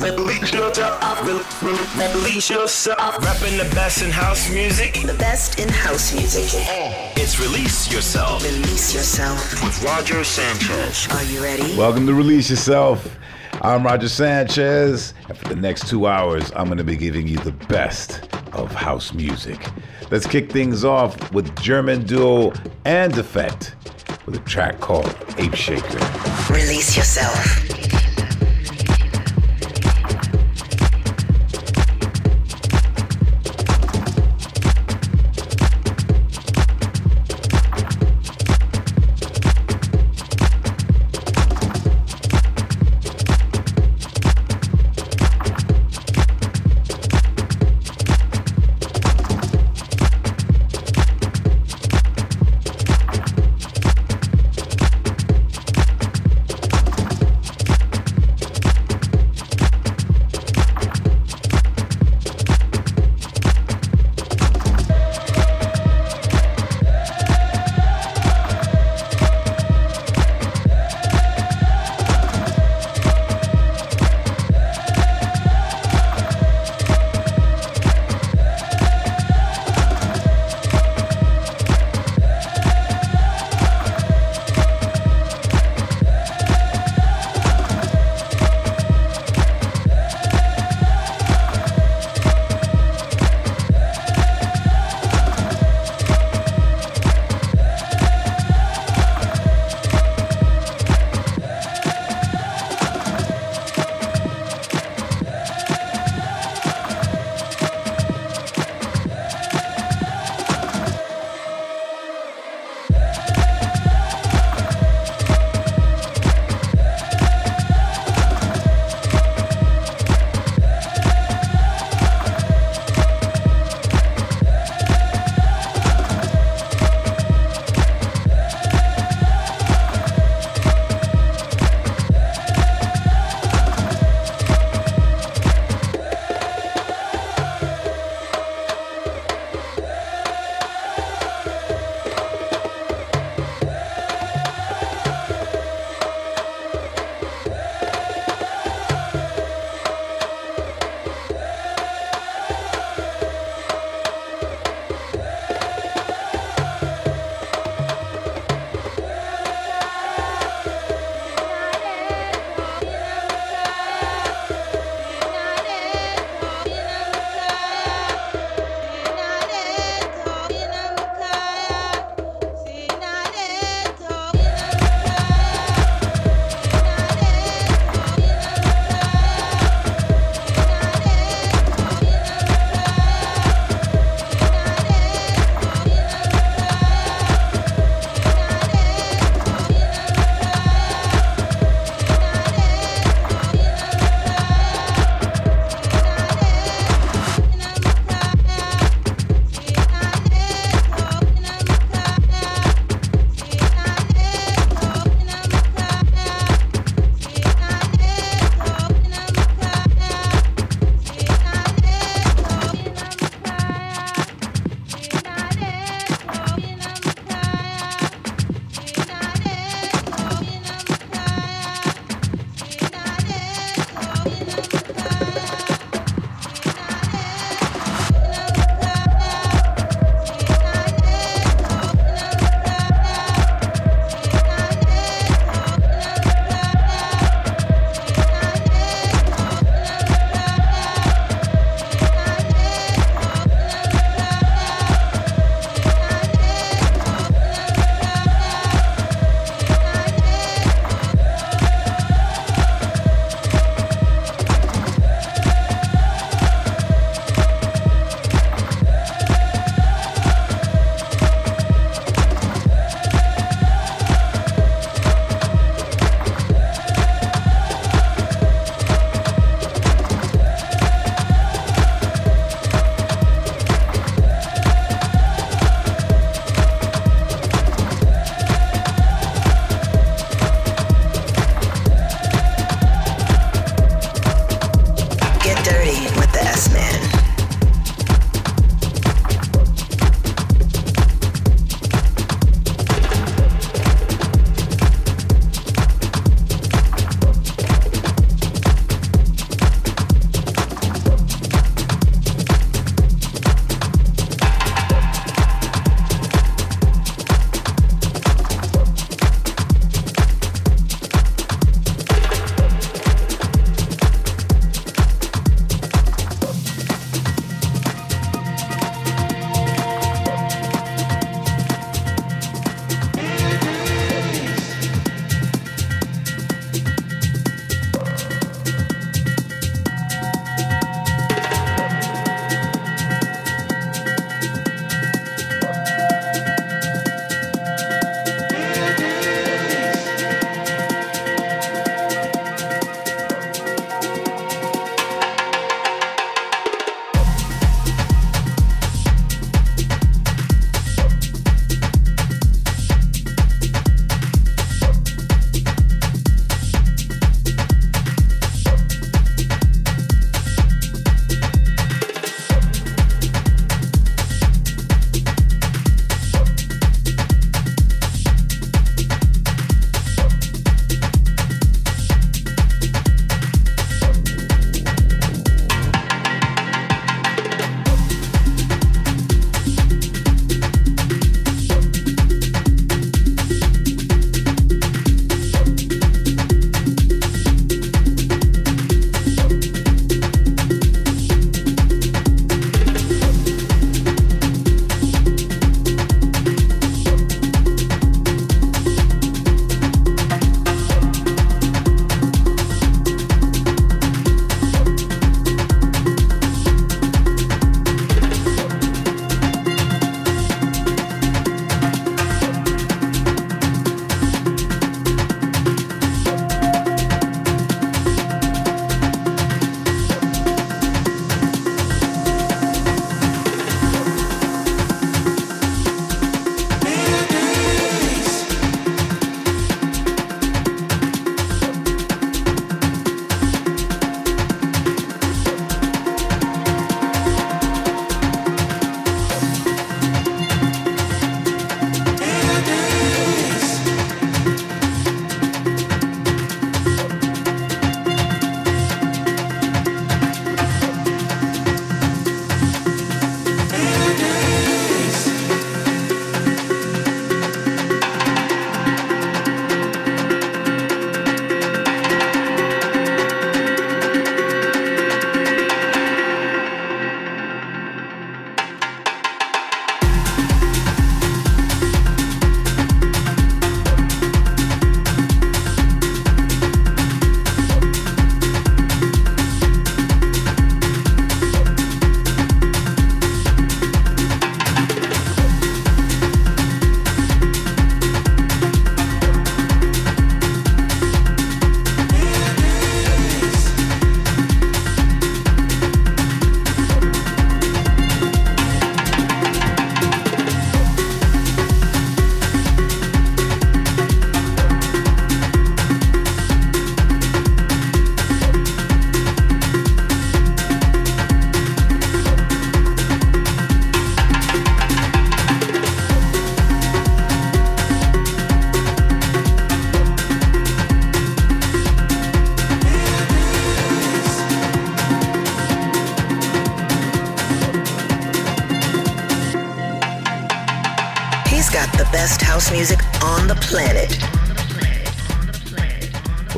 Release yourself. Release yourself. Rapping the best in house music. The best in house music. It's Release Yourself Release yourself. with Roger Sanchez. Are you ready? Welcome to Release Yourself. I'm Roger Sanchez, and for the next two hours, I'm going to be giving you the best of house music. Let's kick things off with German duo and Defect with a track called Ape Shaker. Release yourself.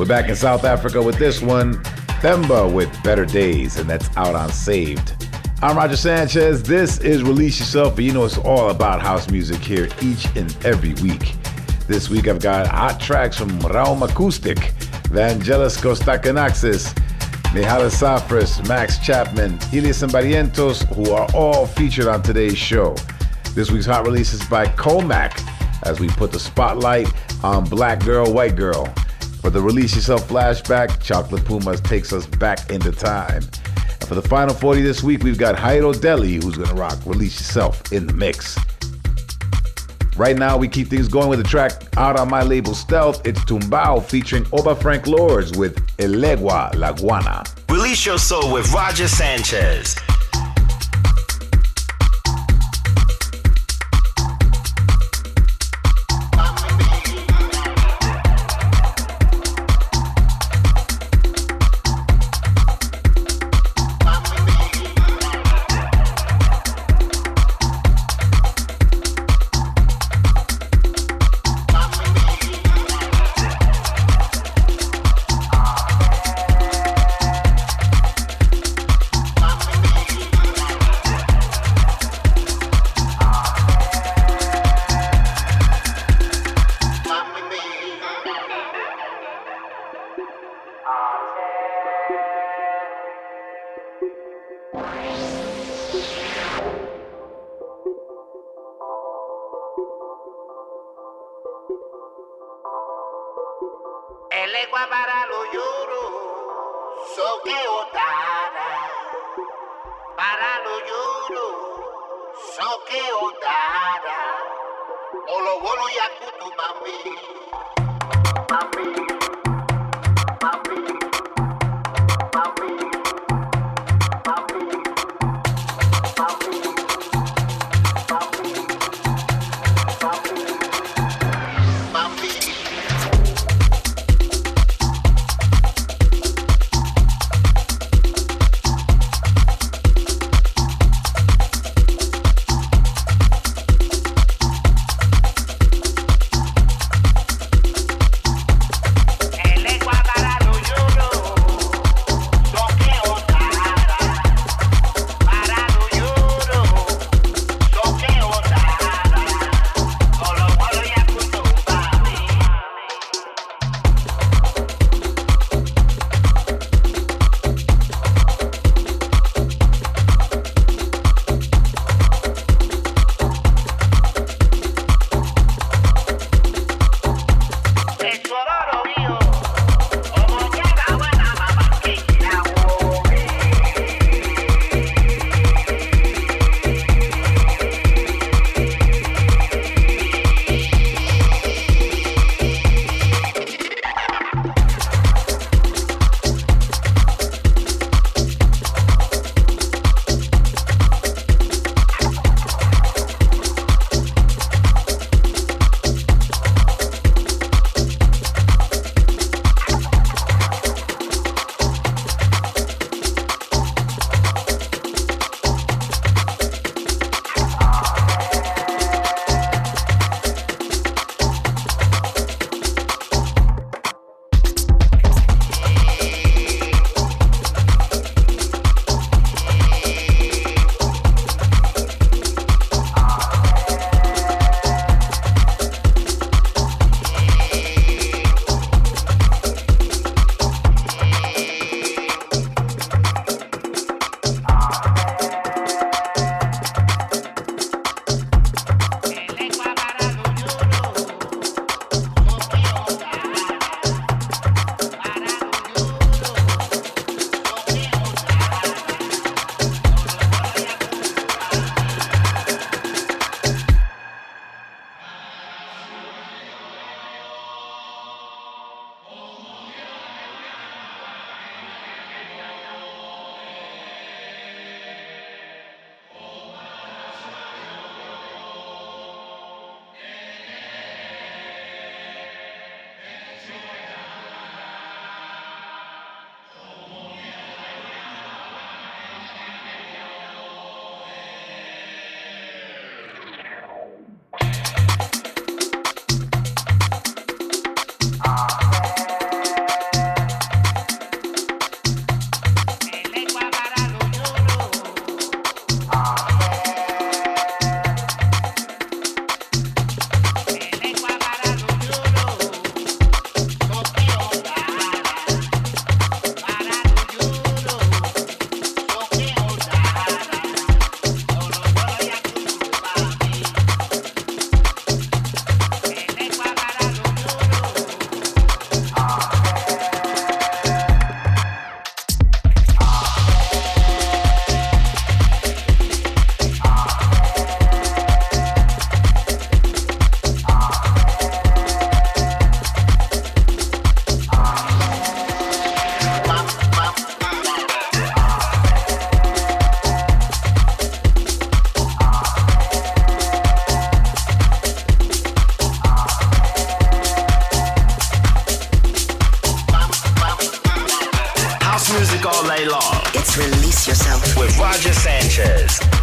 Back in South Africa with this one, Themba with Better Days, and that's out on Saved. I'm Roger Sanchez. This is Release Yourself, but you know it's all about house music here each and every week. This week I've got hot tracks from Raumakustik, Vangelis Kostoxenakis, Mihalis Safras, Max Chapman, Elias and Barrientos, who are all featured on today's show. This week's hot releases by Kormak as we put the spotlight on Black Girl, White Girl. For the Release Yourself flashback, Chocolate Pumas takes us back into time. And for the final 40 this week, we've got Jairo Deli, who's gonna rock Release Yourself in the mix. Right now, we keep things going with a track out on my label Stealth. It's Tumbao featuring Oba Frank Lords with Elegua La Guana. Release your soul with Roger Sanchez. Long. It's Release Yourself with Roger Sanchez.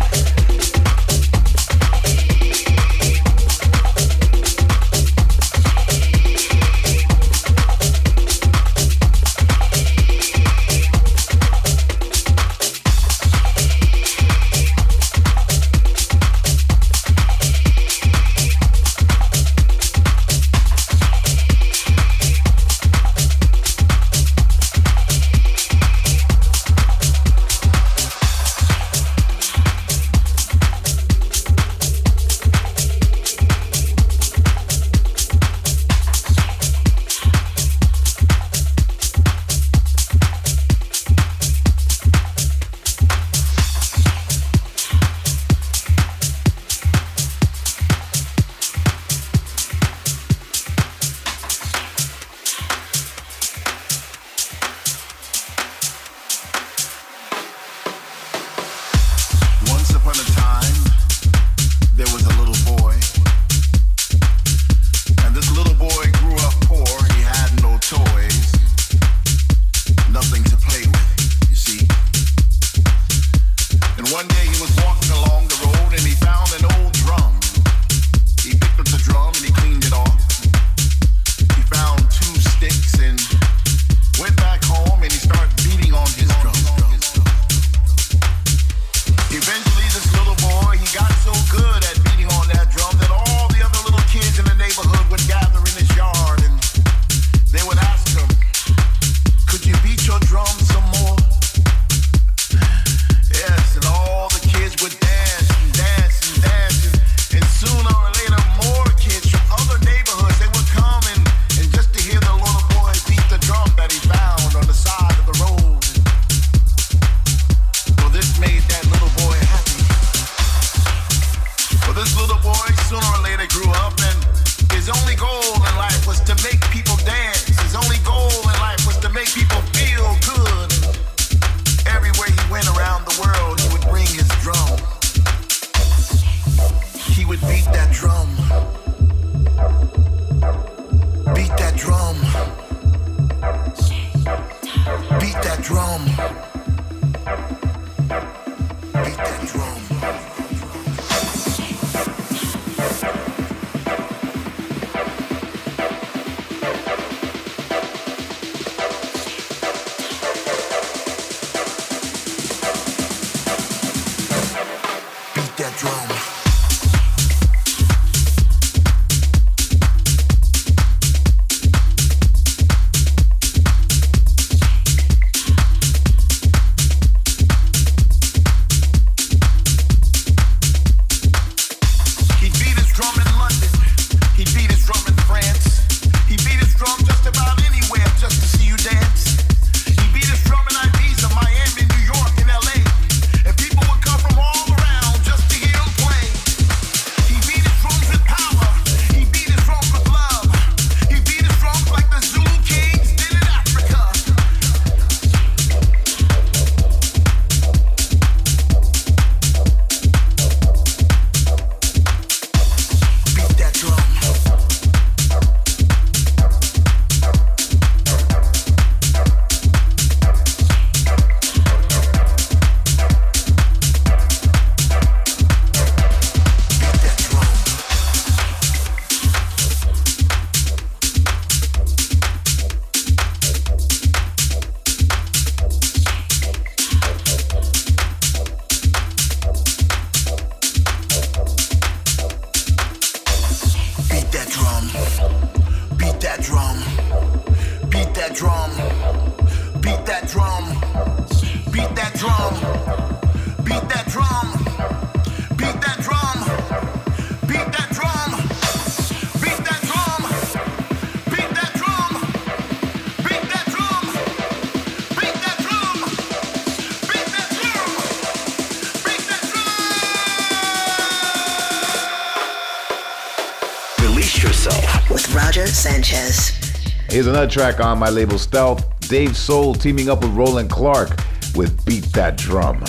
another track on my label Stealth, Dave Soul teaming up with Roland Clark with Beat That Drum.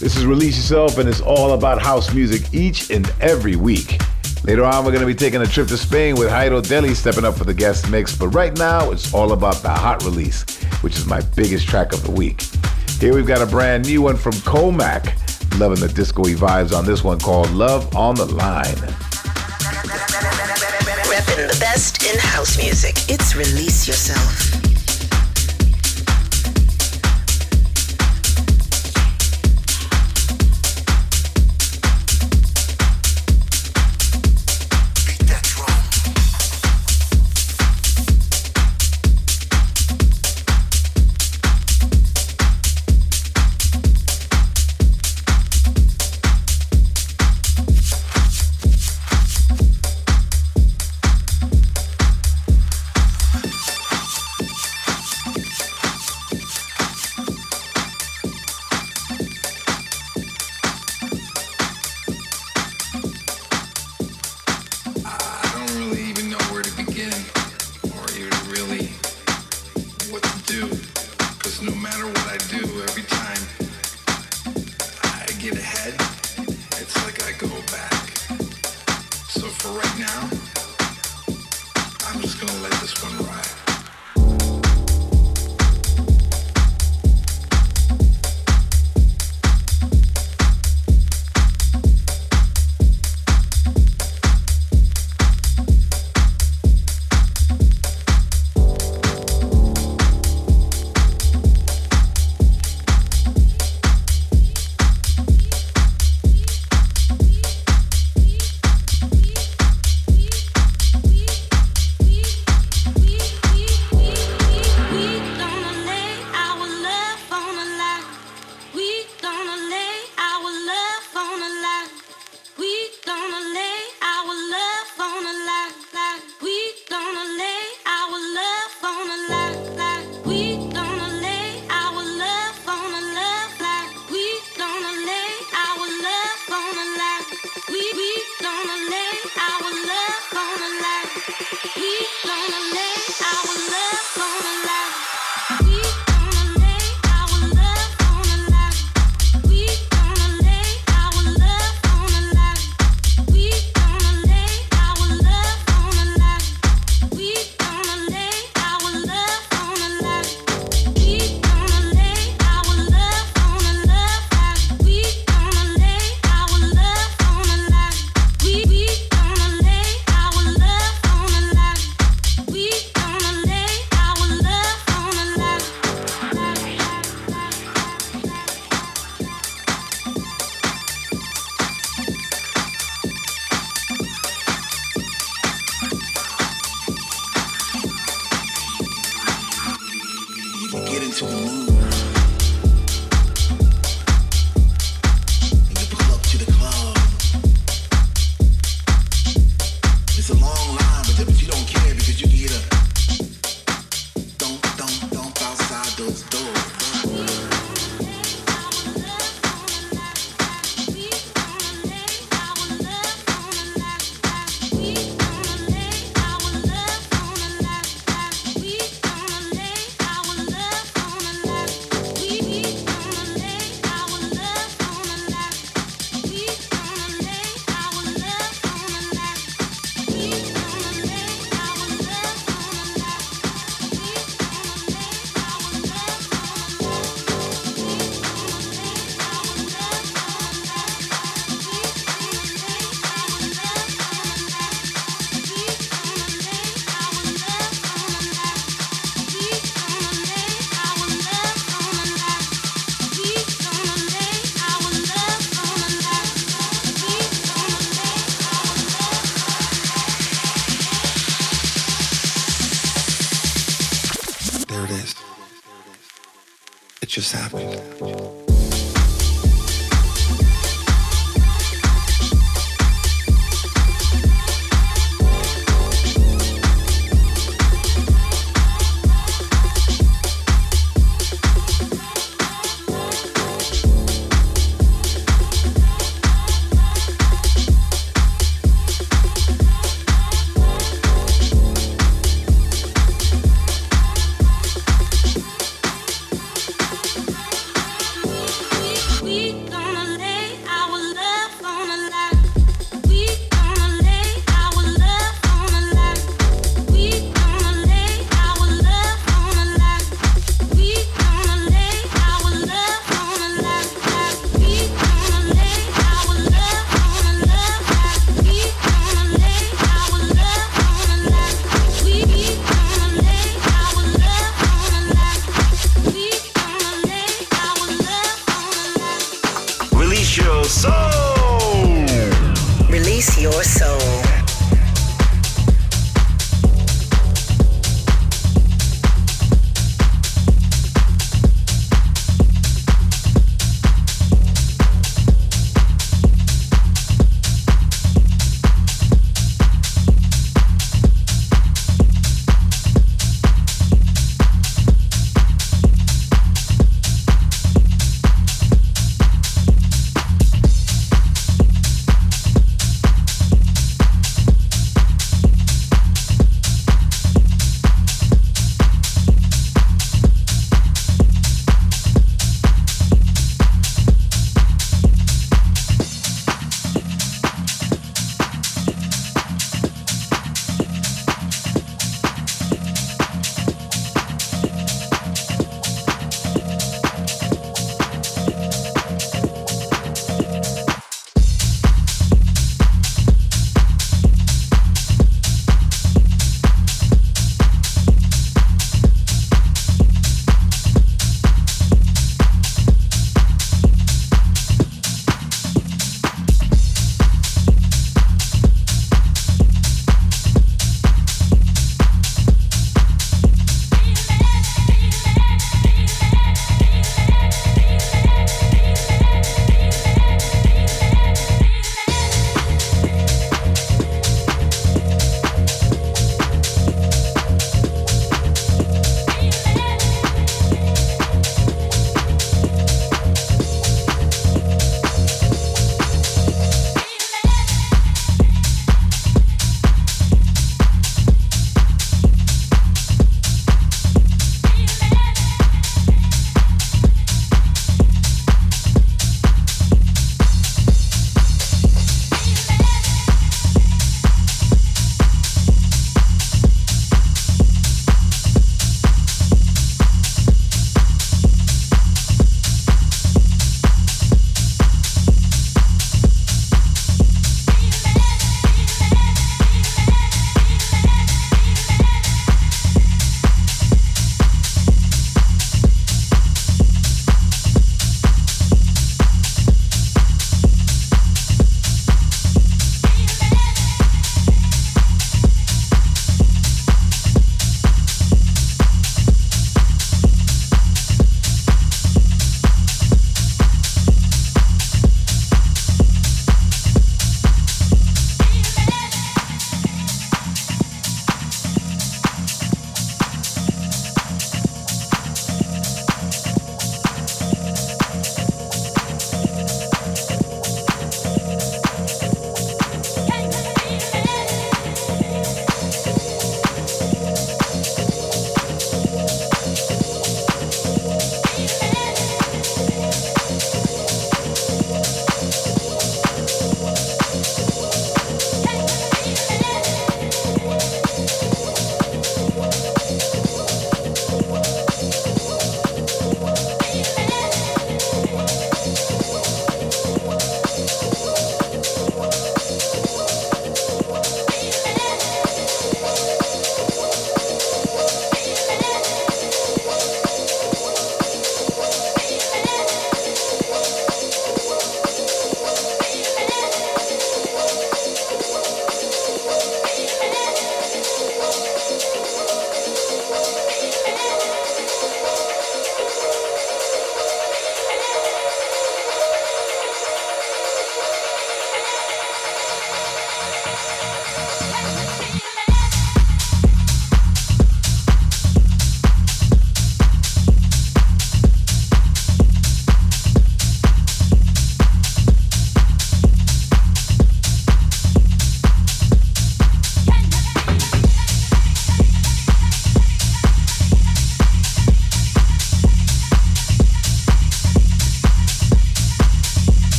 This is Release Yourself and it's all about house music each and every week. Later on, we're going to be taking a trip to Spain with Jairo Deli stepping up for the guest mix, but right now it's all about the hot release, which is my biggest track of the week. Here we've got a brand new one from Kormak. Loving the disco vibes on this one called Love on the Line. House music. It's Release Yourself.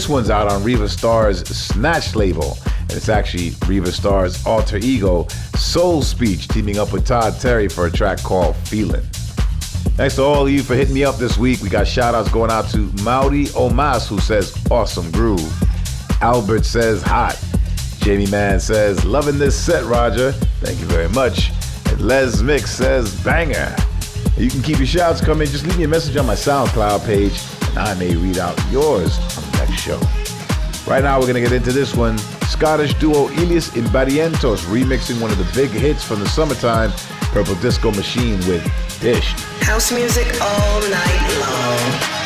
This one's out on Riva Starr's Snatch label, and it's actually Riva Starr's alter ego, Soul Speech, teaming up with Todd Terry for a track called Feeling. Thanks to all of you for hitting me up this week. We got shout outs going out to Mauri Omas, who says awesome groove. Albert says hot. Jamie Mann says, loving this set, Roger. Thank you very much. And Les Mix says, banger. You can keep your shouts coming. Just leave me a message on my SoundCloud page, and I may read out yours show. Right now, we're going to get into this one. Scottish duo Illyus and Barrientos remixing one of the big hits from the summertime, Purple Disco Machine with Dished. House music all night long.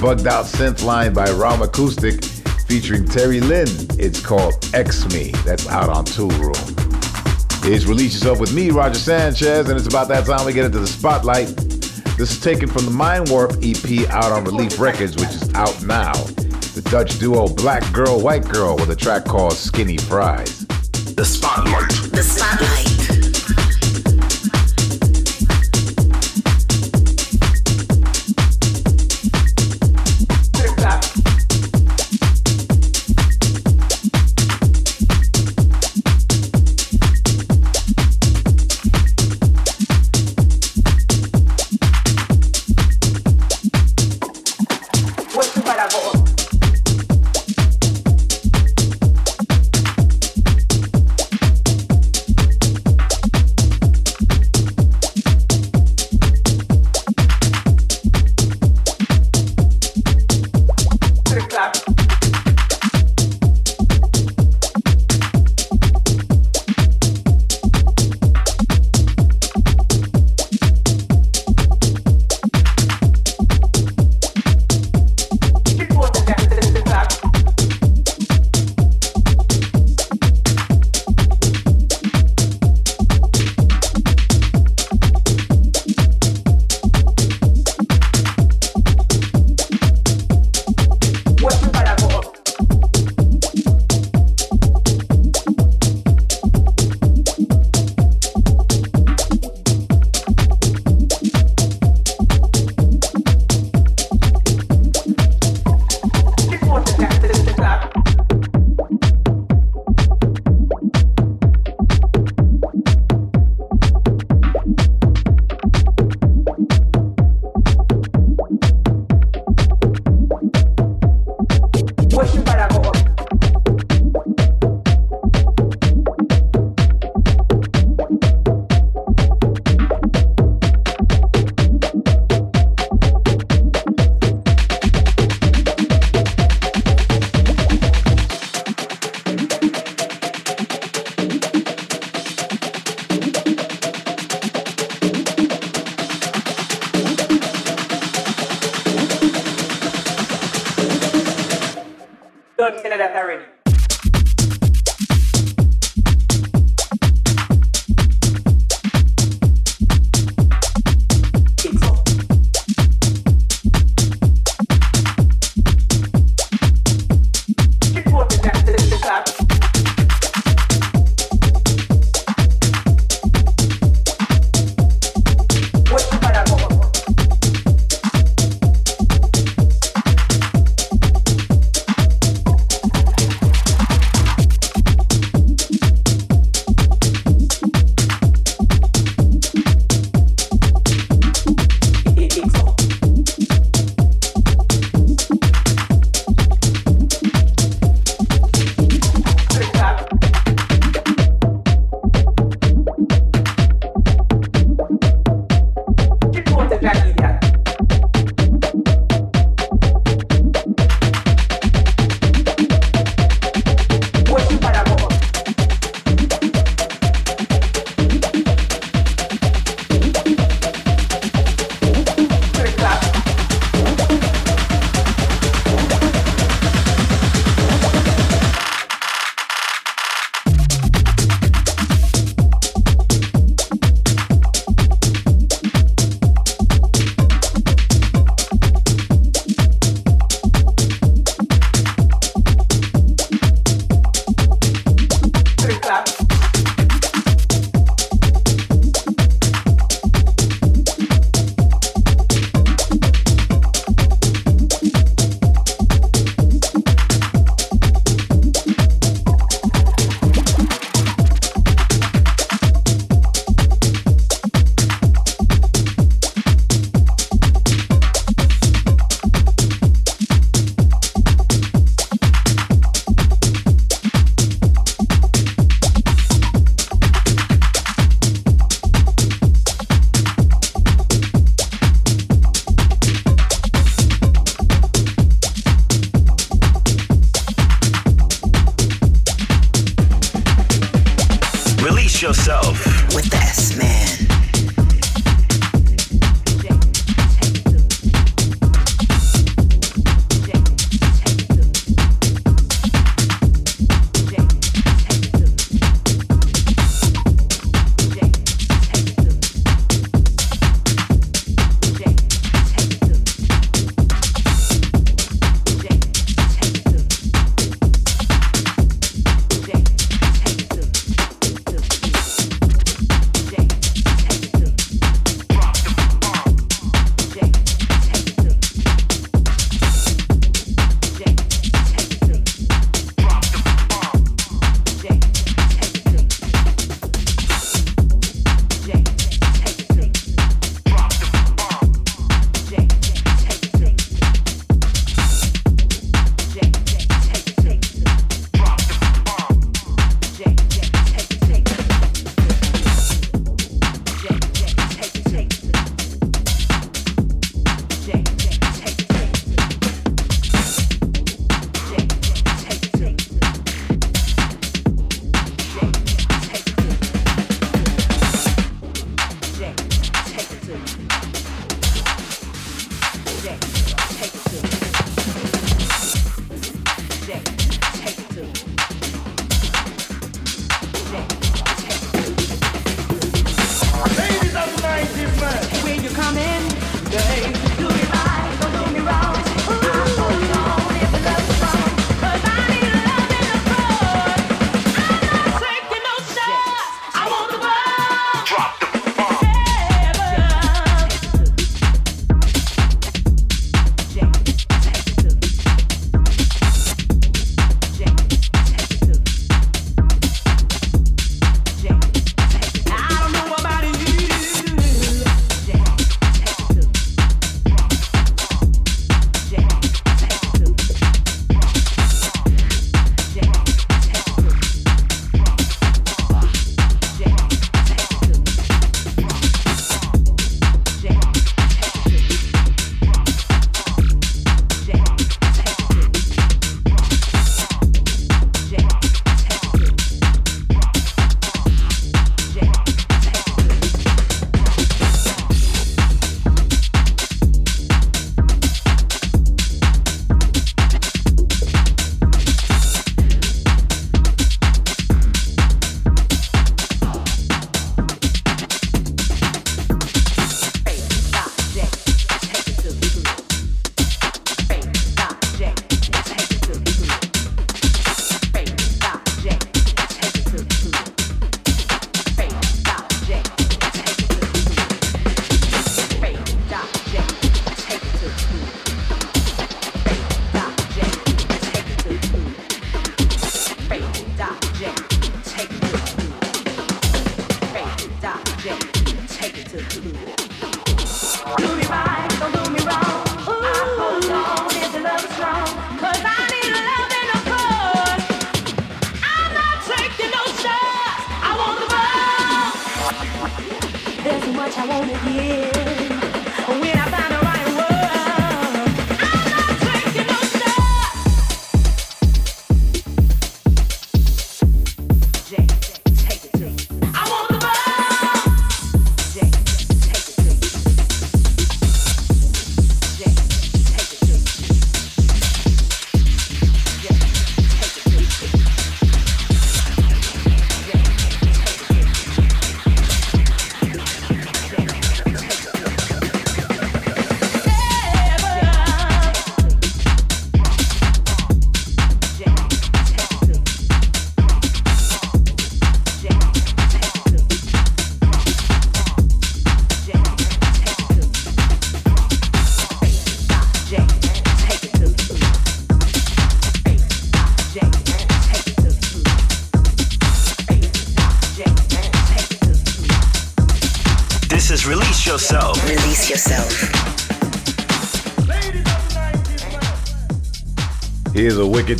Bugged out synth line by Raumakustik featuring Terry Lynn. It's called X Me. That's out on Toolroom. It's Release Yourself with me, Roger Sanchez, and it's about that time we get into the spotlight. This is taken from the Mind Warp EP out on Relief Records, which is out now. The Dutch duo Black Girl, White Girl with a track called Skinny Fries. The spotlight.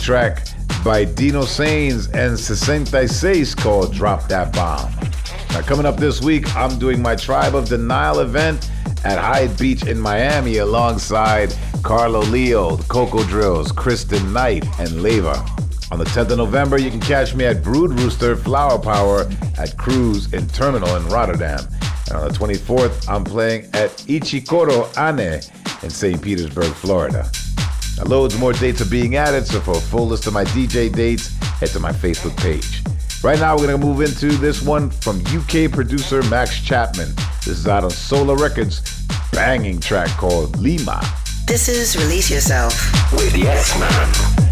Track by Dino Sains and 66 called Drop That Bomb. Now, coming up this week, I'm doing my Tribe of Denial event at Hyde Beach in Miami alongside Carlo Leo, Coco Drills, Kristen Knight, and Leva. On the 10th of November, you can catch me at Brood Rooster Flower Power at Cruise in Terminal in Rotterdam. And on the 24th, I'm playing at Ichicoro Ane in St. Petersburg, Florida. Now, loads more dates are being added, so for a full list of my DJ dates, head to my Facebook page. Right now, we're going to move into this one from UK producer Max Chapman. This is out on Solar Records, banging track called Lima. This is Release Yourself with S Man.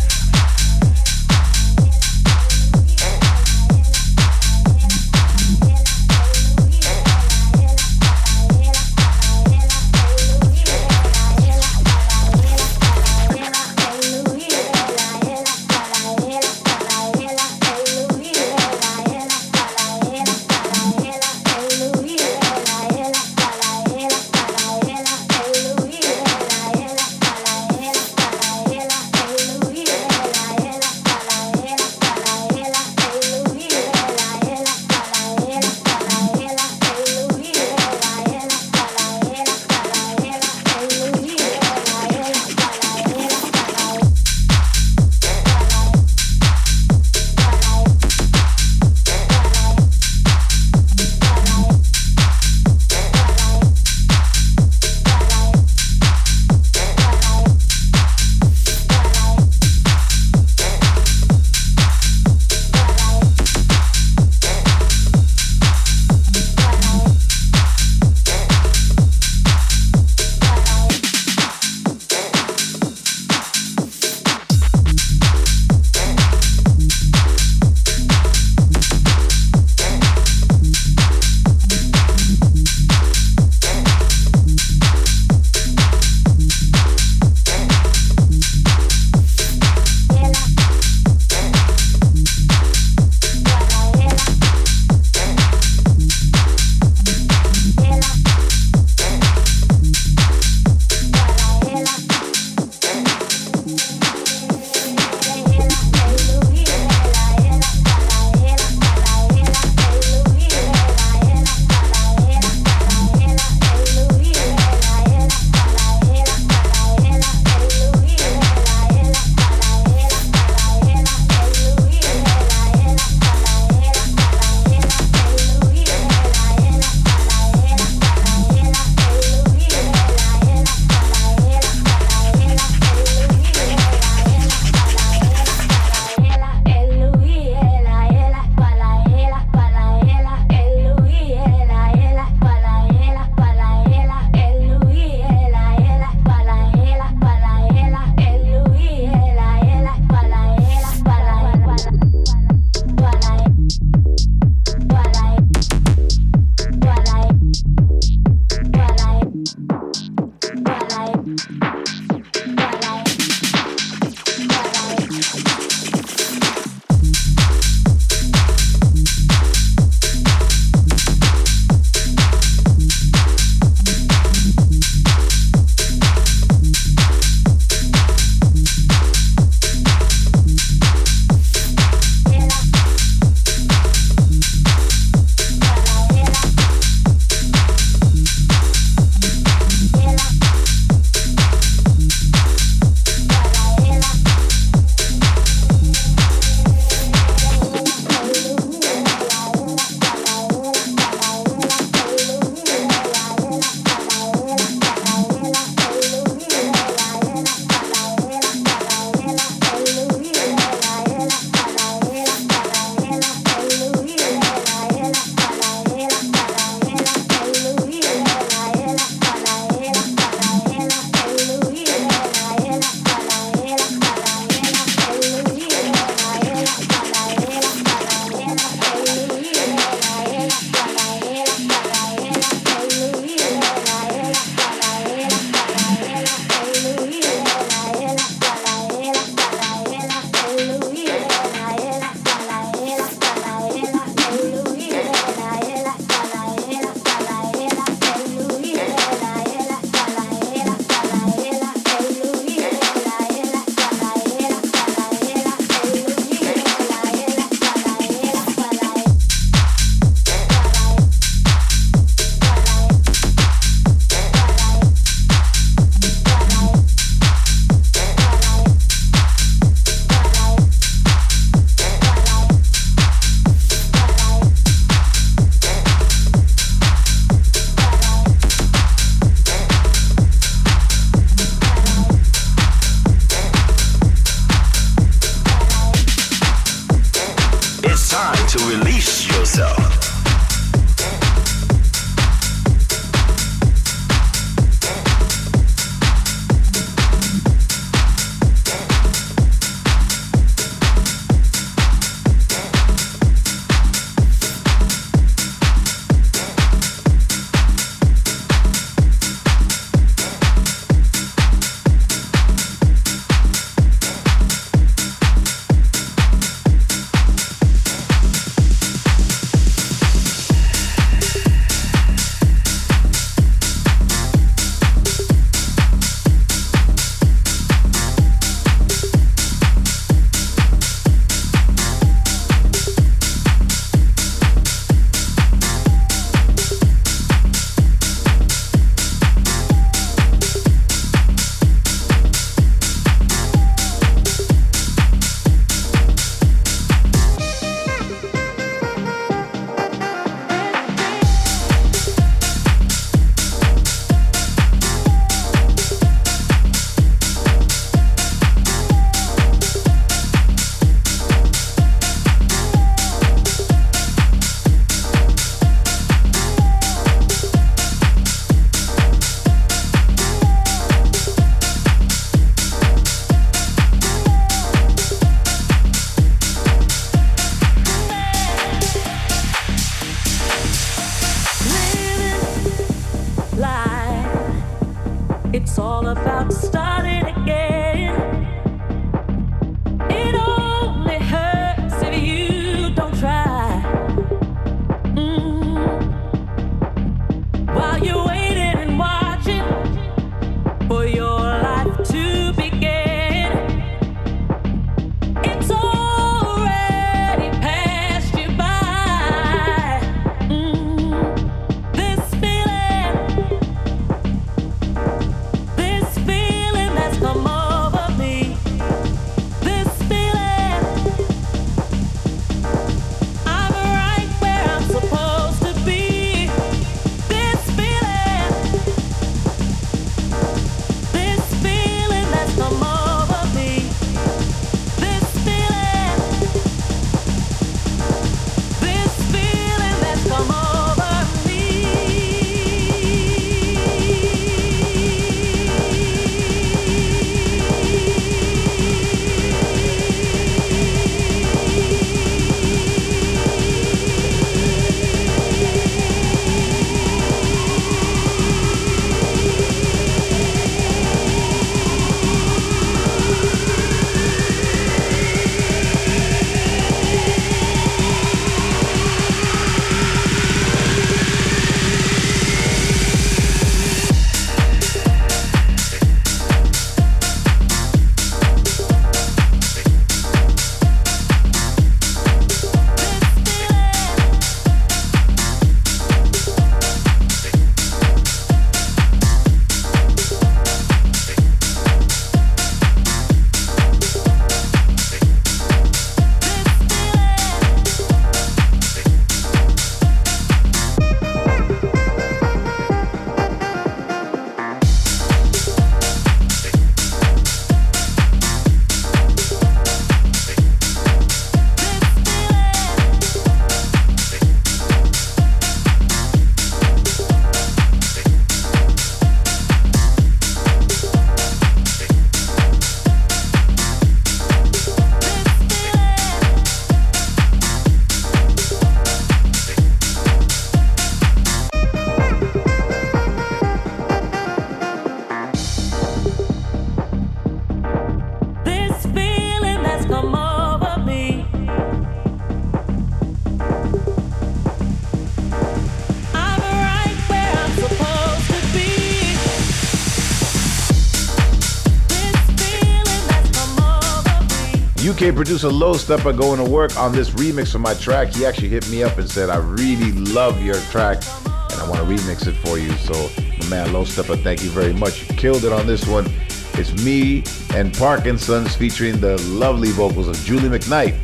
UK producer Low Steppa going to work on this remix of my track. He actually hit me up and said, I really love your track and I want to remix it for you. So, my man Low Steppa, thank you very much. You killed it on this one. It's me and Parkinson's featuring the lovely vocals of Julie McKnight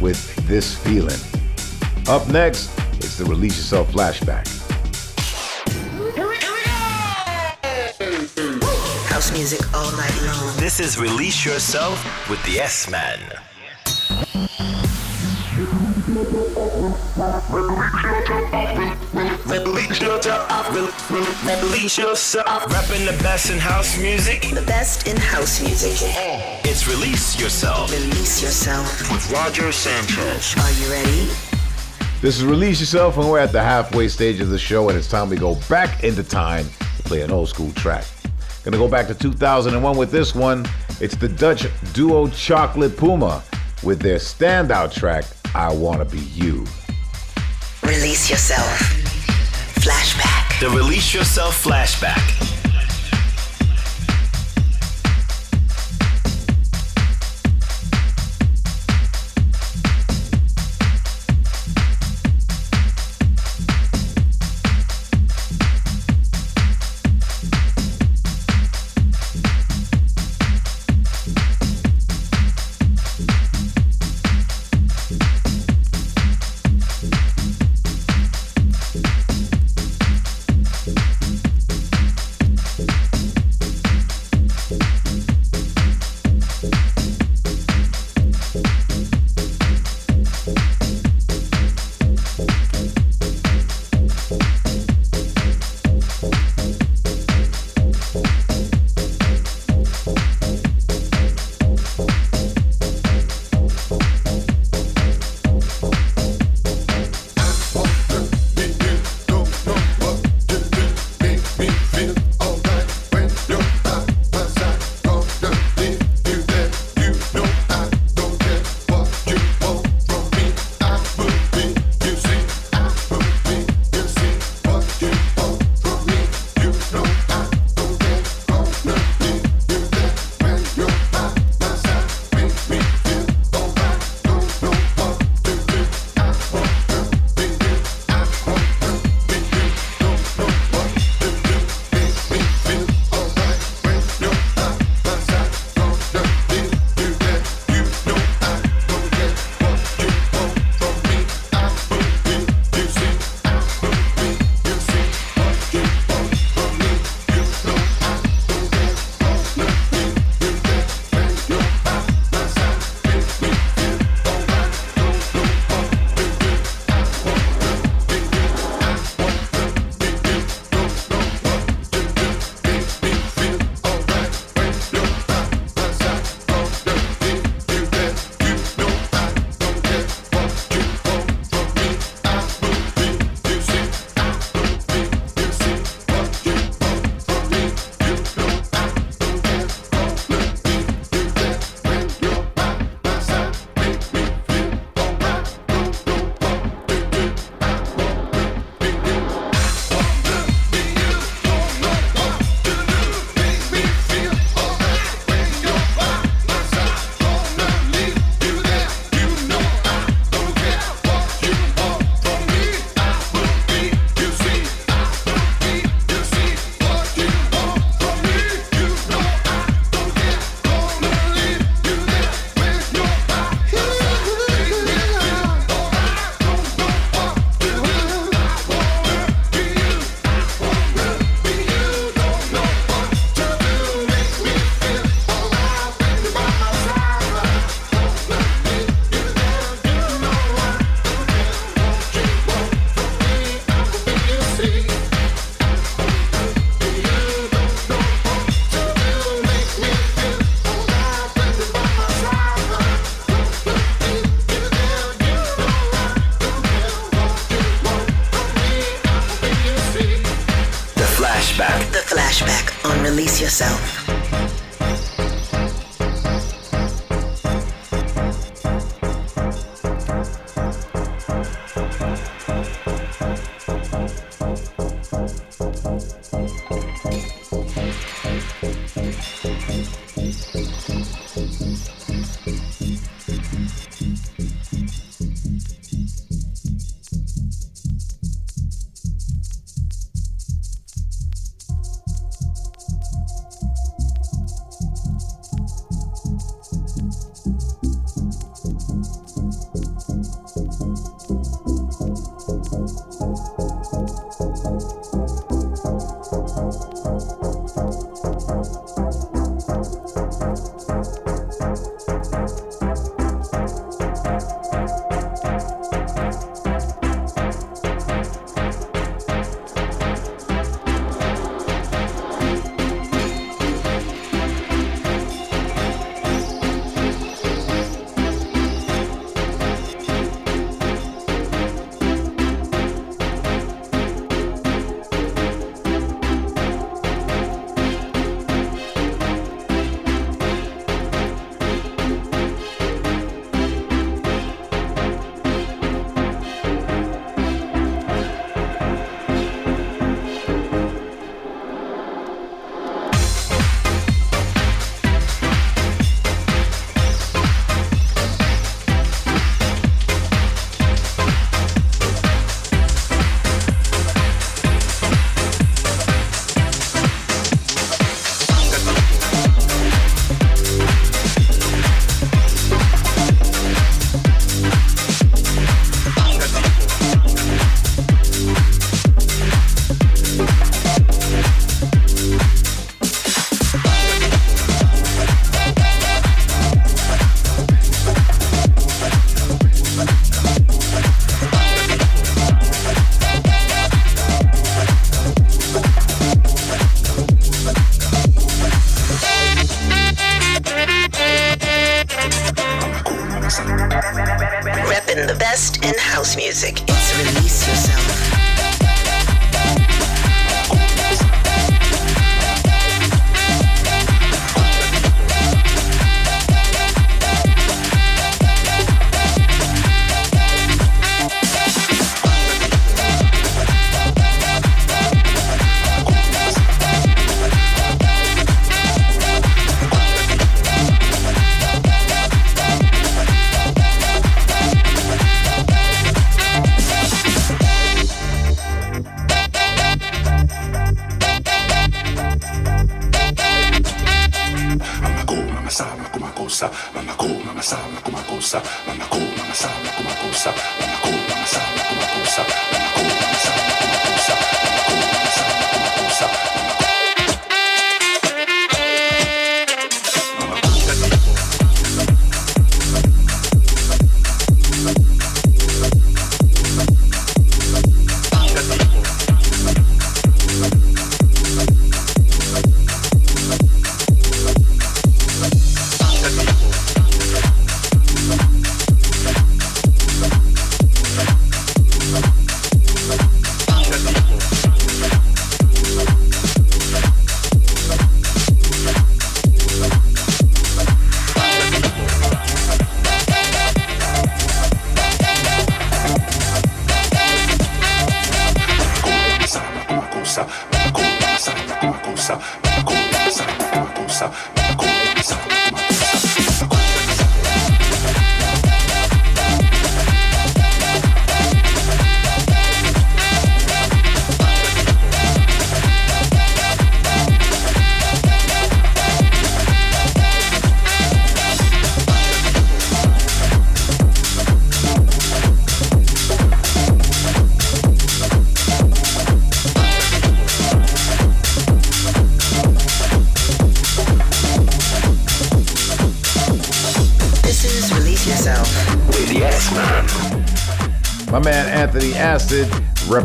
with This Feeling. Up next, it's the Release Yourself flashback. Here we go! House music all night long. This is Release Yourself with the S Man. Release yourself. Release. Rapping the best in house music. The best in house music. It's Release Yourself Release yourself. with Roger Sanchez. Are you ready? This is Release Yourself, and we're at the halfway stage of the show, and it's time we go back into time to play an old school track. Gonna go back to 2001 with this one. It's the Dutch duo Chocolate Puma with their standout track, I Wanna Be You. Release yourself. Flashback. The Release Yourself flashback.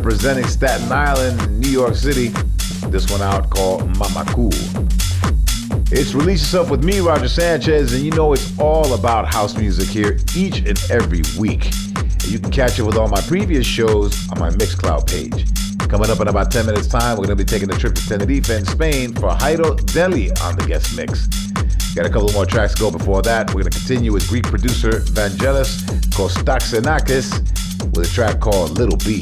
Representing Staten Island, New York City. This one out called Mama Cool. It's Release Yourself with me, Roger Sanchez, and you know it's all about house music here each and every week. You can catch it with all my previous shows on my Mixcloud page. Coming up in about 10 minutes' time, we're going to be taking a trip to Tenerife in Spain for Jairo Deli on the guest mix. Got a couple more tracks to go before that. We're going to continue with Greek producer Vangelis Kostoxenakis with a track called Little B.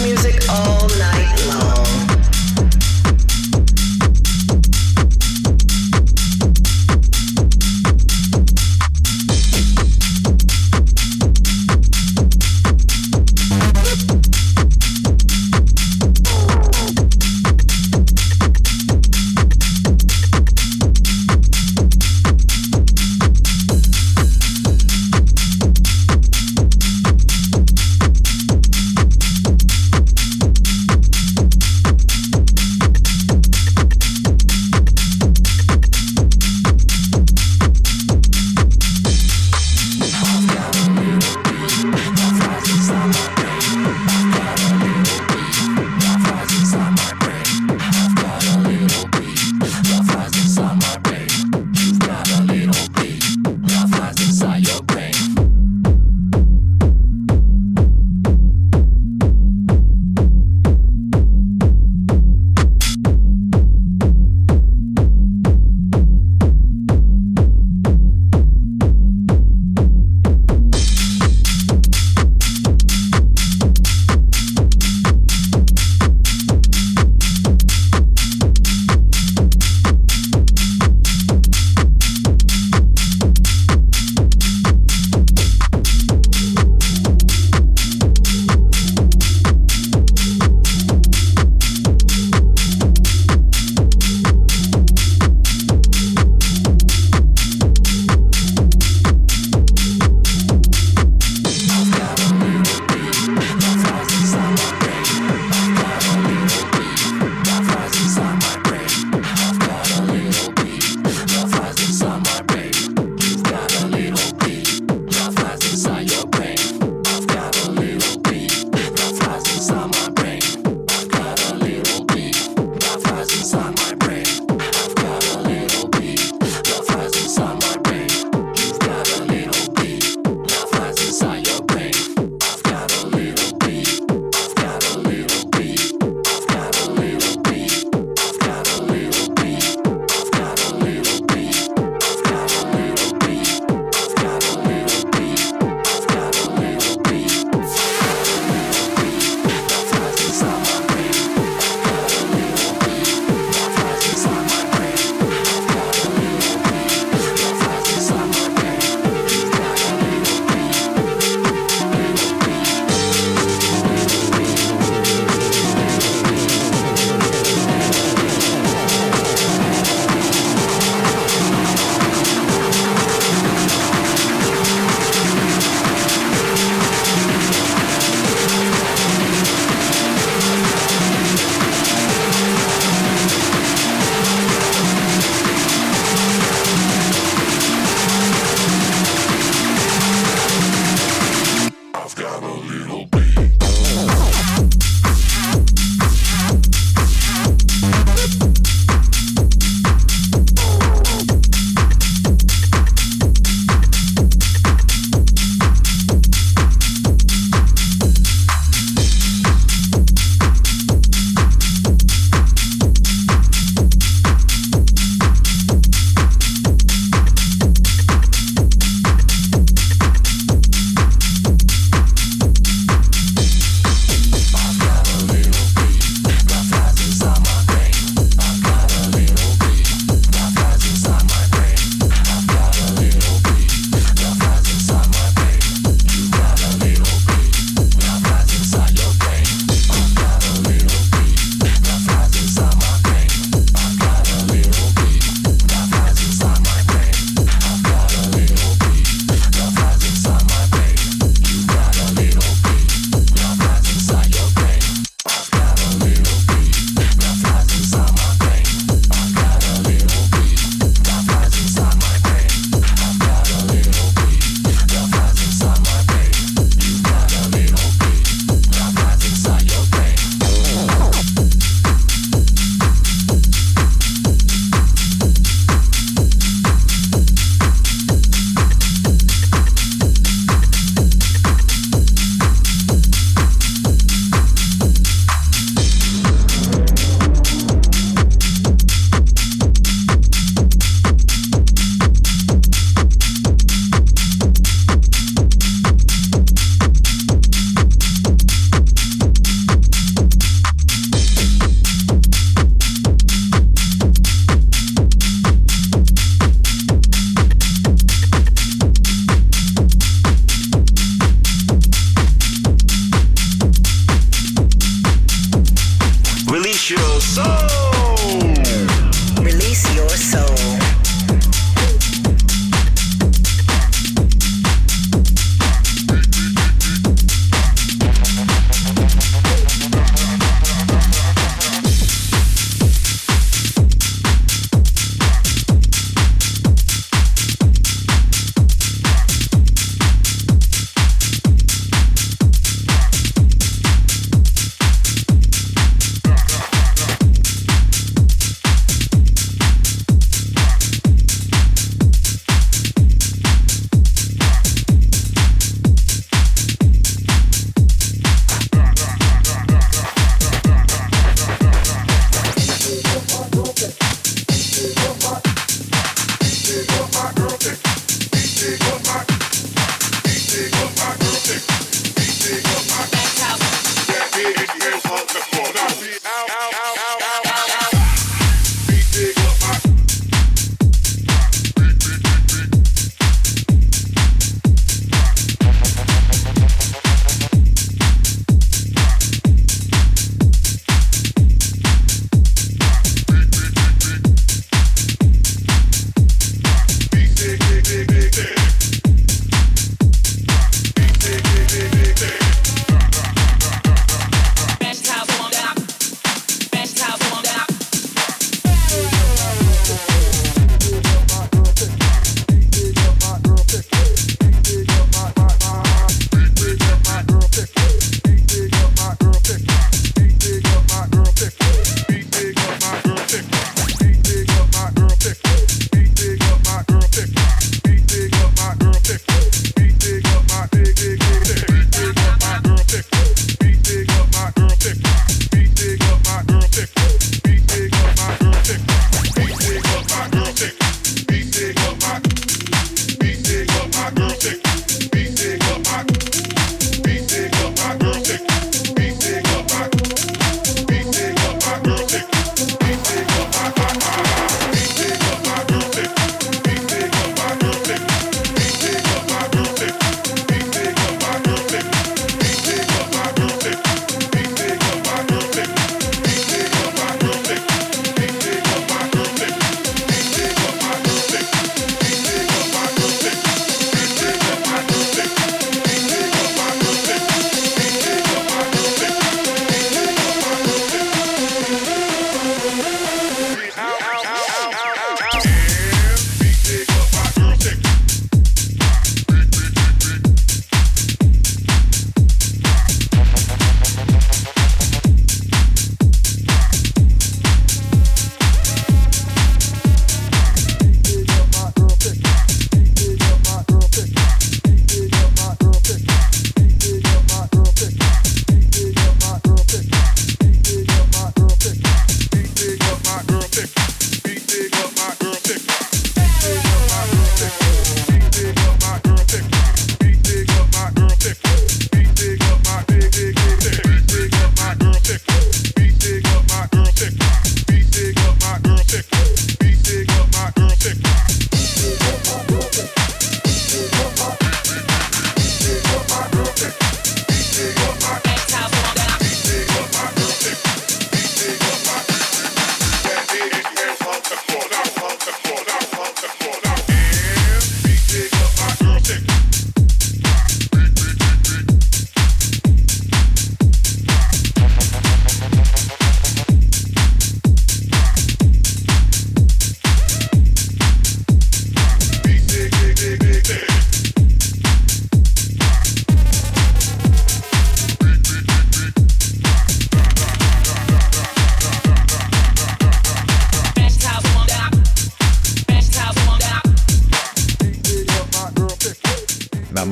Music all night long.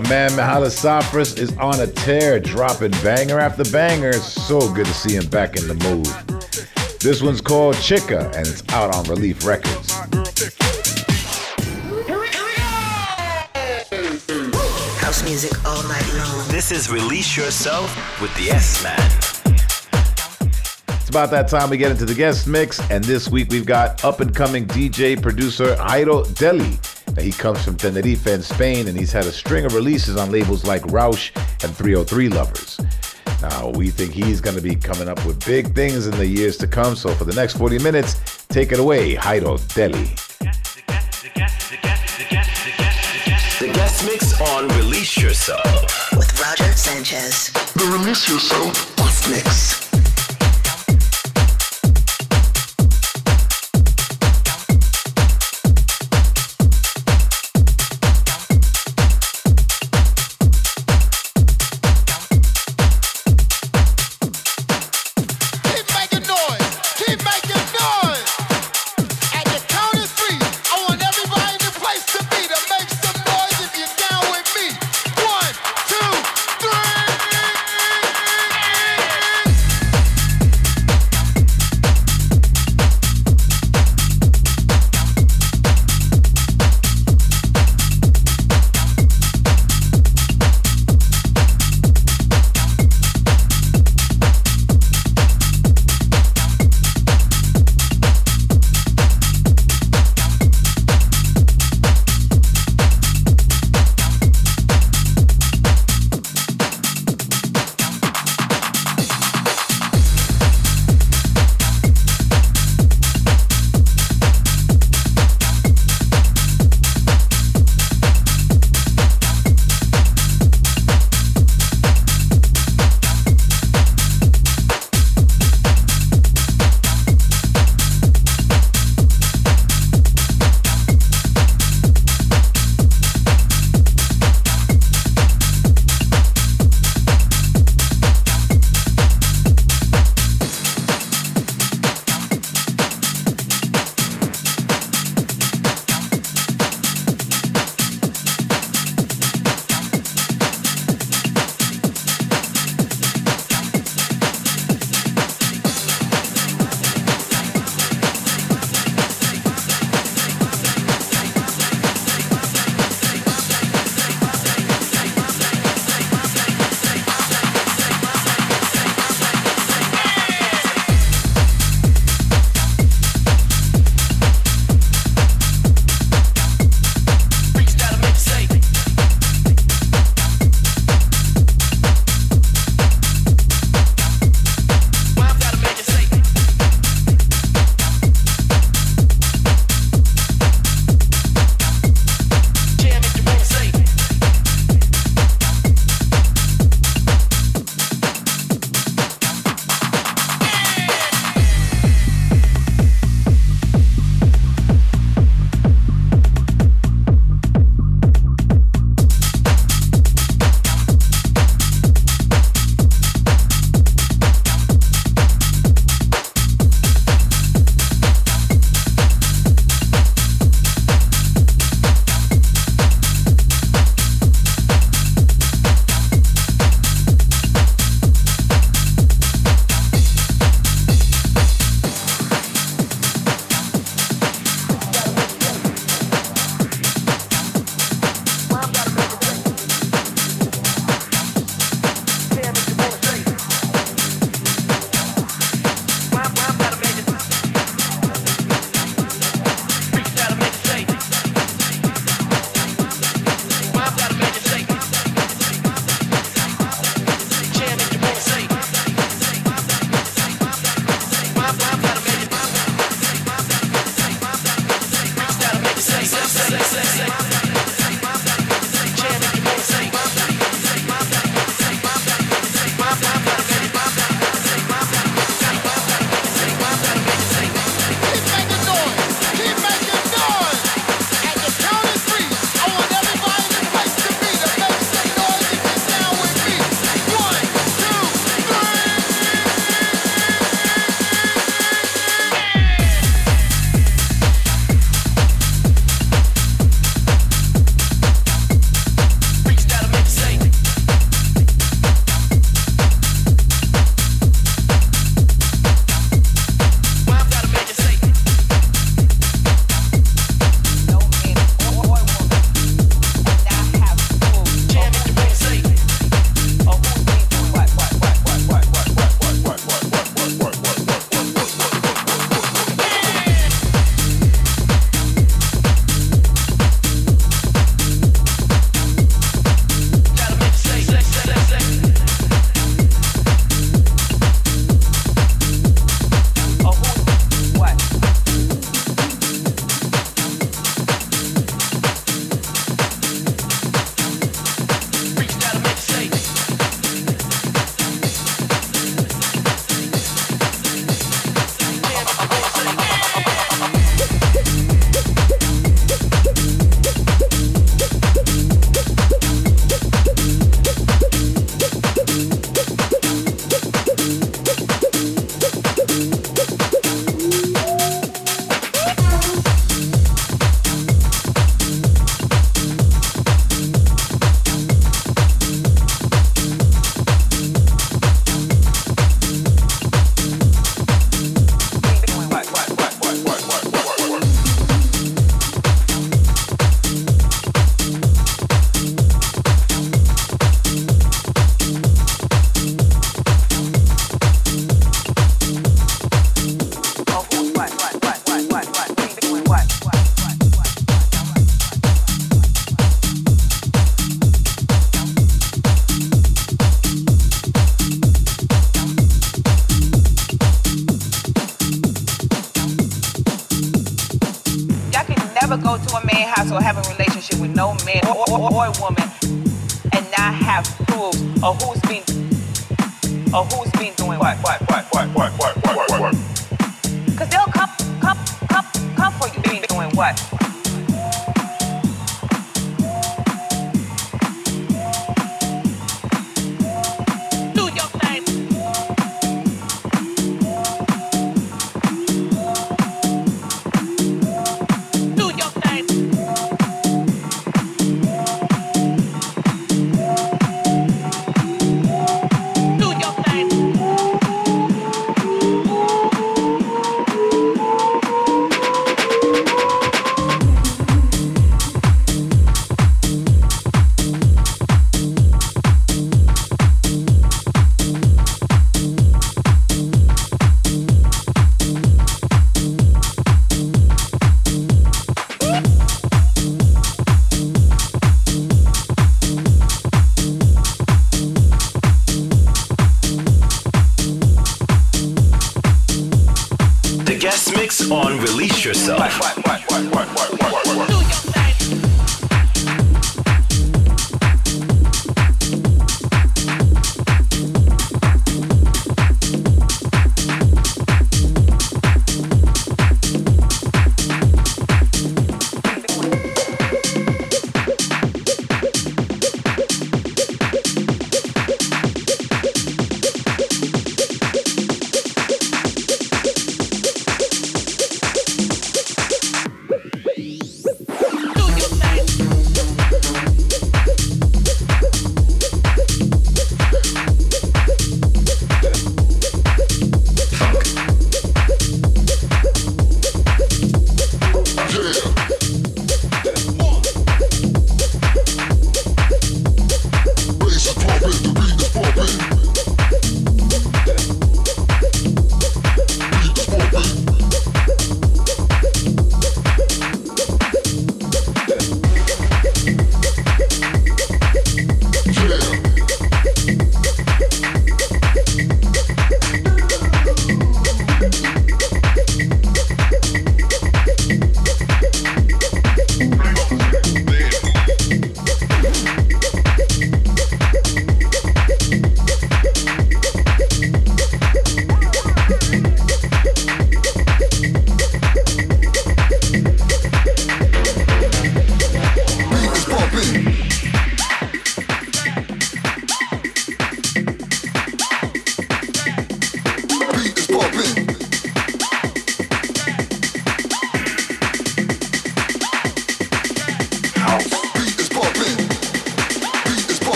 Man Mihalis Safras is on a tear, dropping banger after banger. So good to see him back in the mood. This one's called Chica, and it's out on Relief Records. House music all night long. This is Release Yourself with the S Man. It's about that time we get into the guest mix, and this week we've got up and coming DJ producer Jairo Deli. Now, he comes from Tenerife in Spain, and he's had a string of releases on labels like Roush and 303 Lovers. Now, we think he's going to be coming up with big things in the years to come, so for the next 40 minutes, take it away, Jairo Deli. The guest mix on Release Yourself. With Roger Sanchez. The Release Yourself Guest Mix.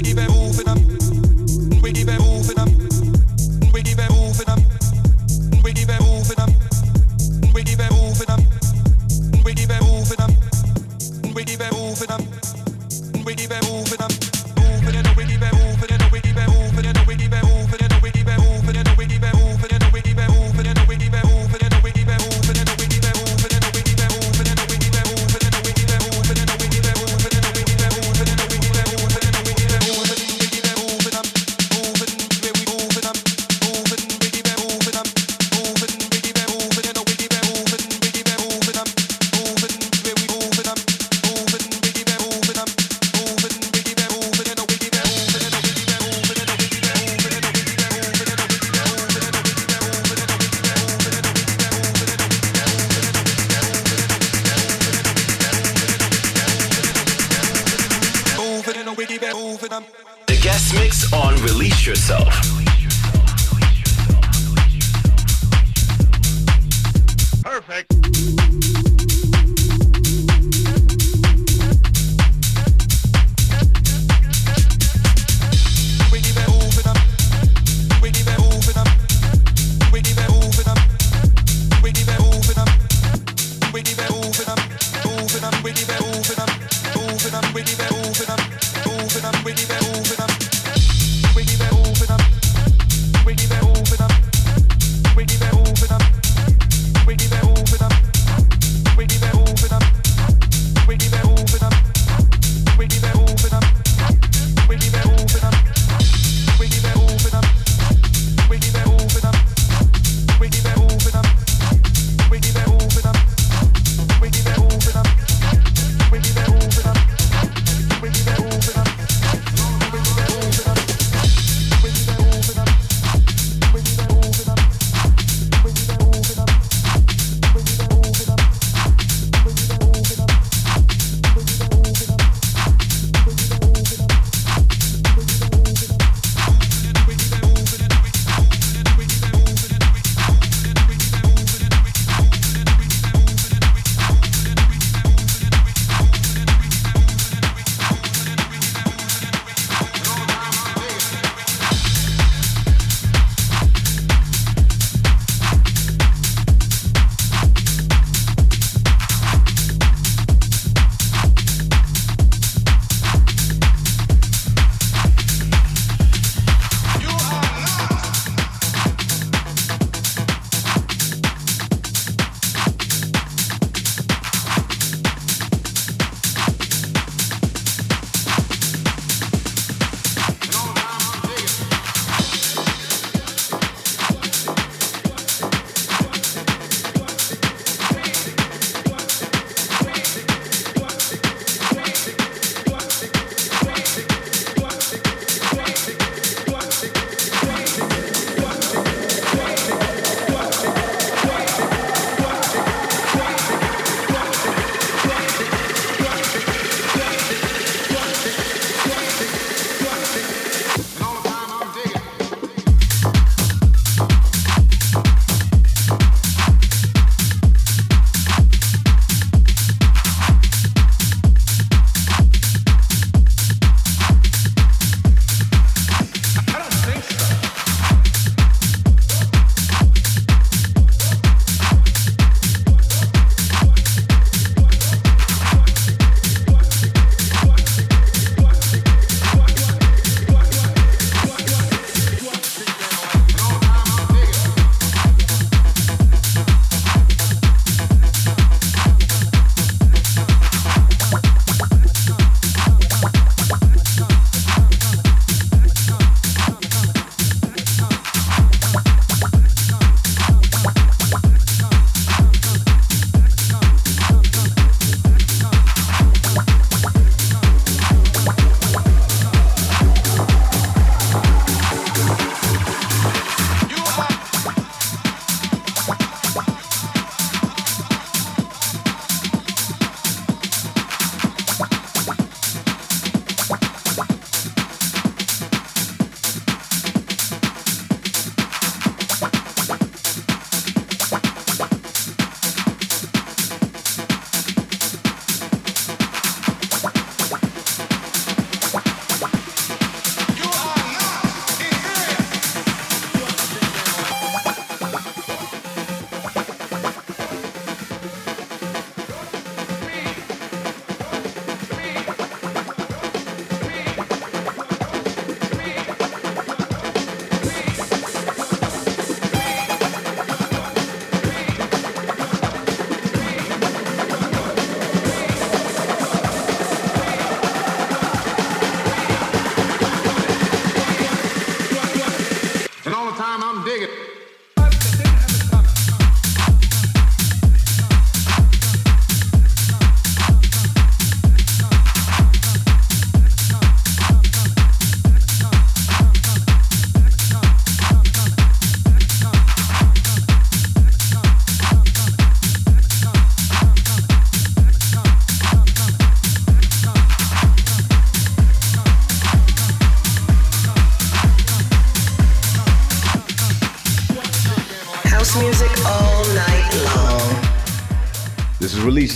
with the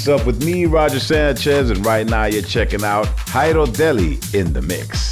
Release with me, Roger Sanchez, and right now you're checking out Jairo Deli in the mix.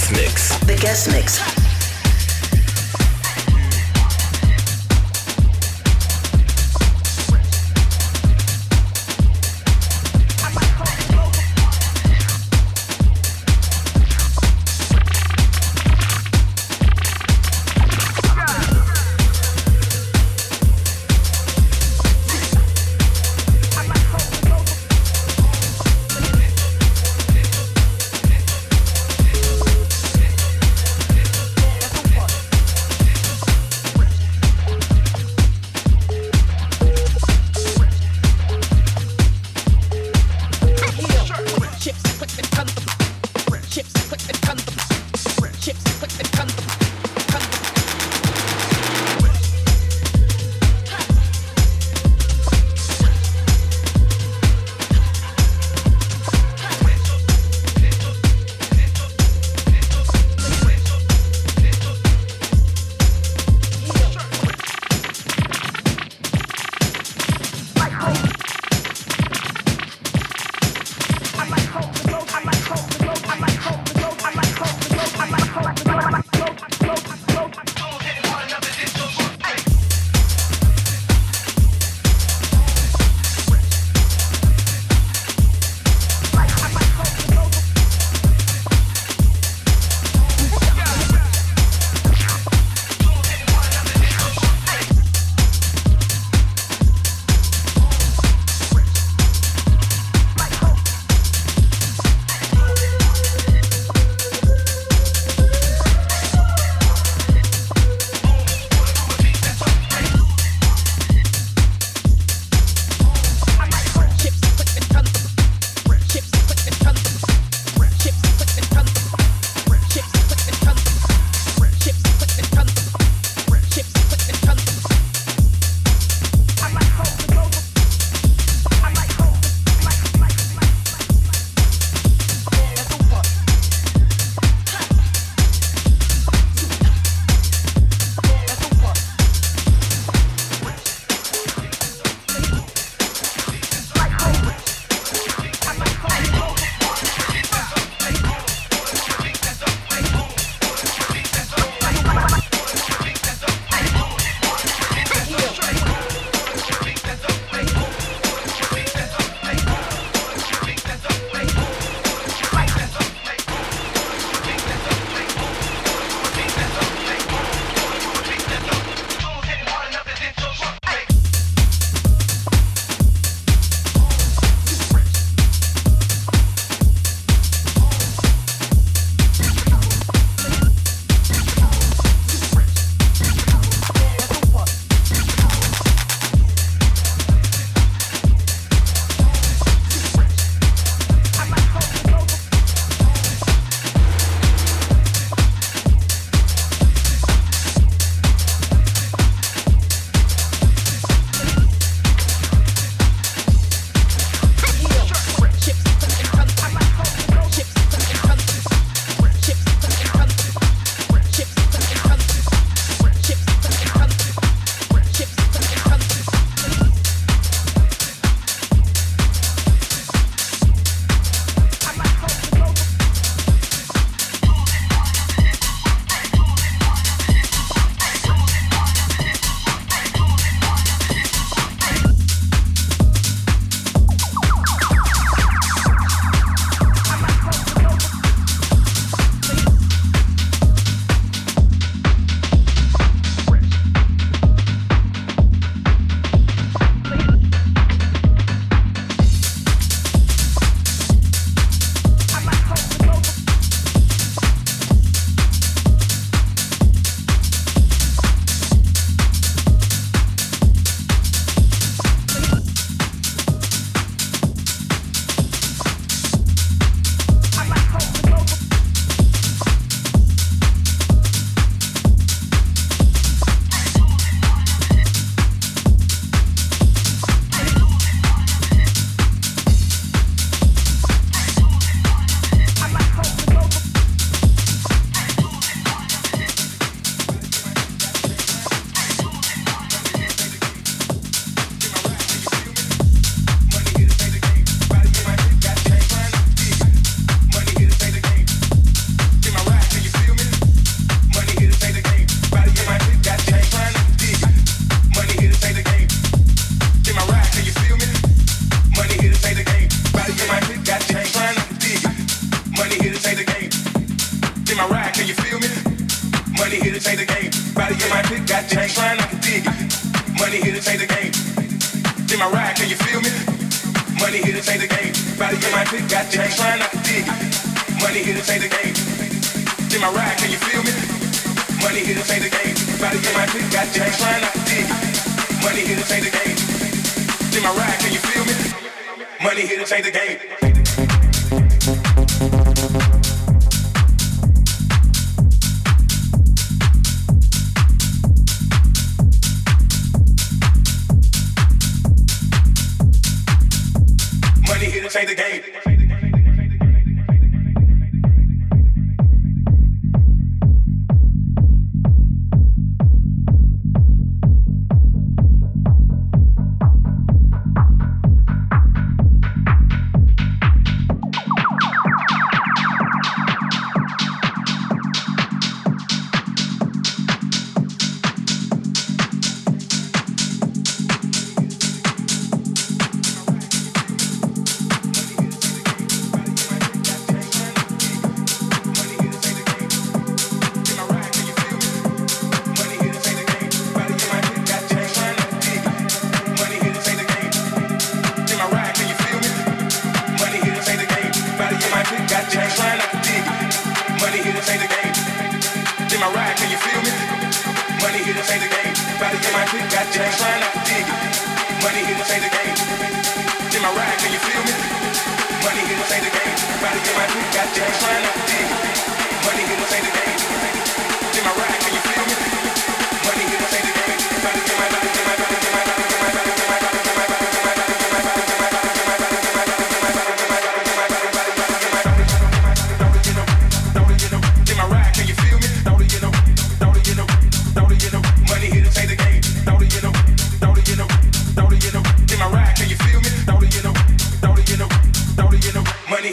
guest mix. The guest mix.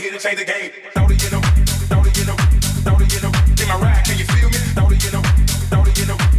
here to change the game. Thought it, you know, thought it, you know, thought it, you know. In my ride, can you feel me? Thought it, you know, thought it, you know.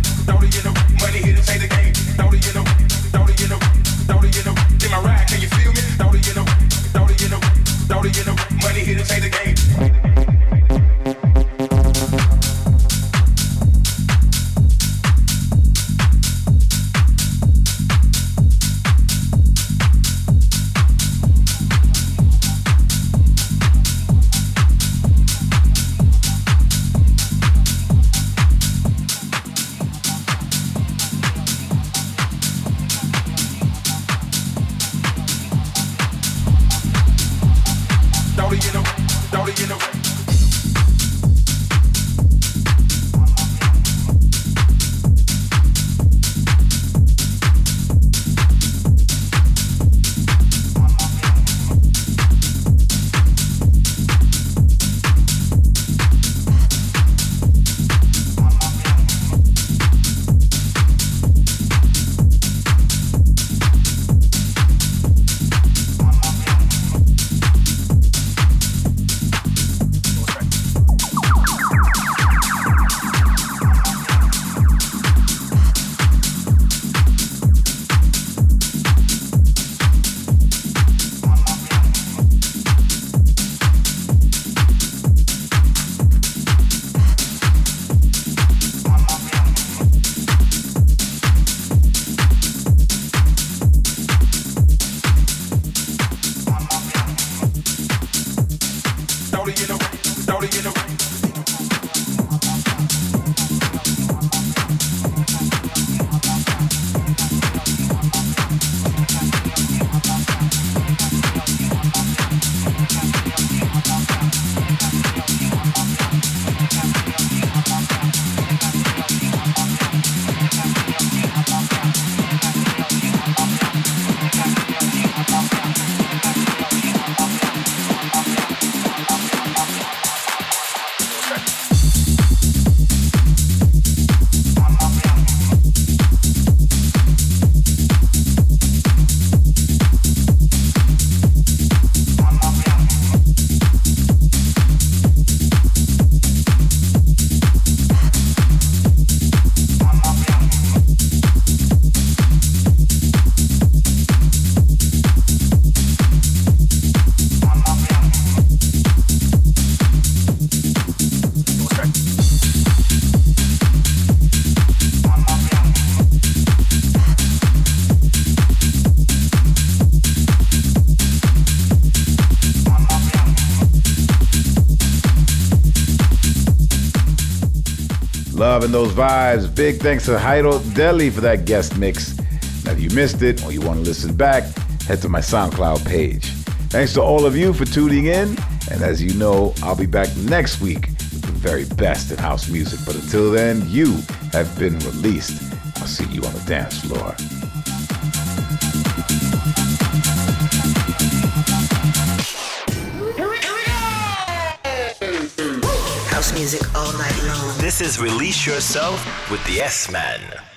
Loving those vibes. Big thanks to Hydo Deli for that guest mix. Now, if you missed it or you want to listen back, head to my SoundCloud page. Thanks to all of you for tuning in. And as you know, I'll be back next week with the very best in house music. But until then, you have been released. I'll see you on the dance floor. House music all night long. This is Release Yourself with the S Man.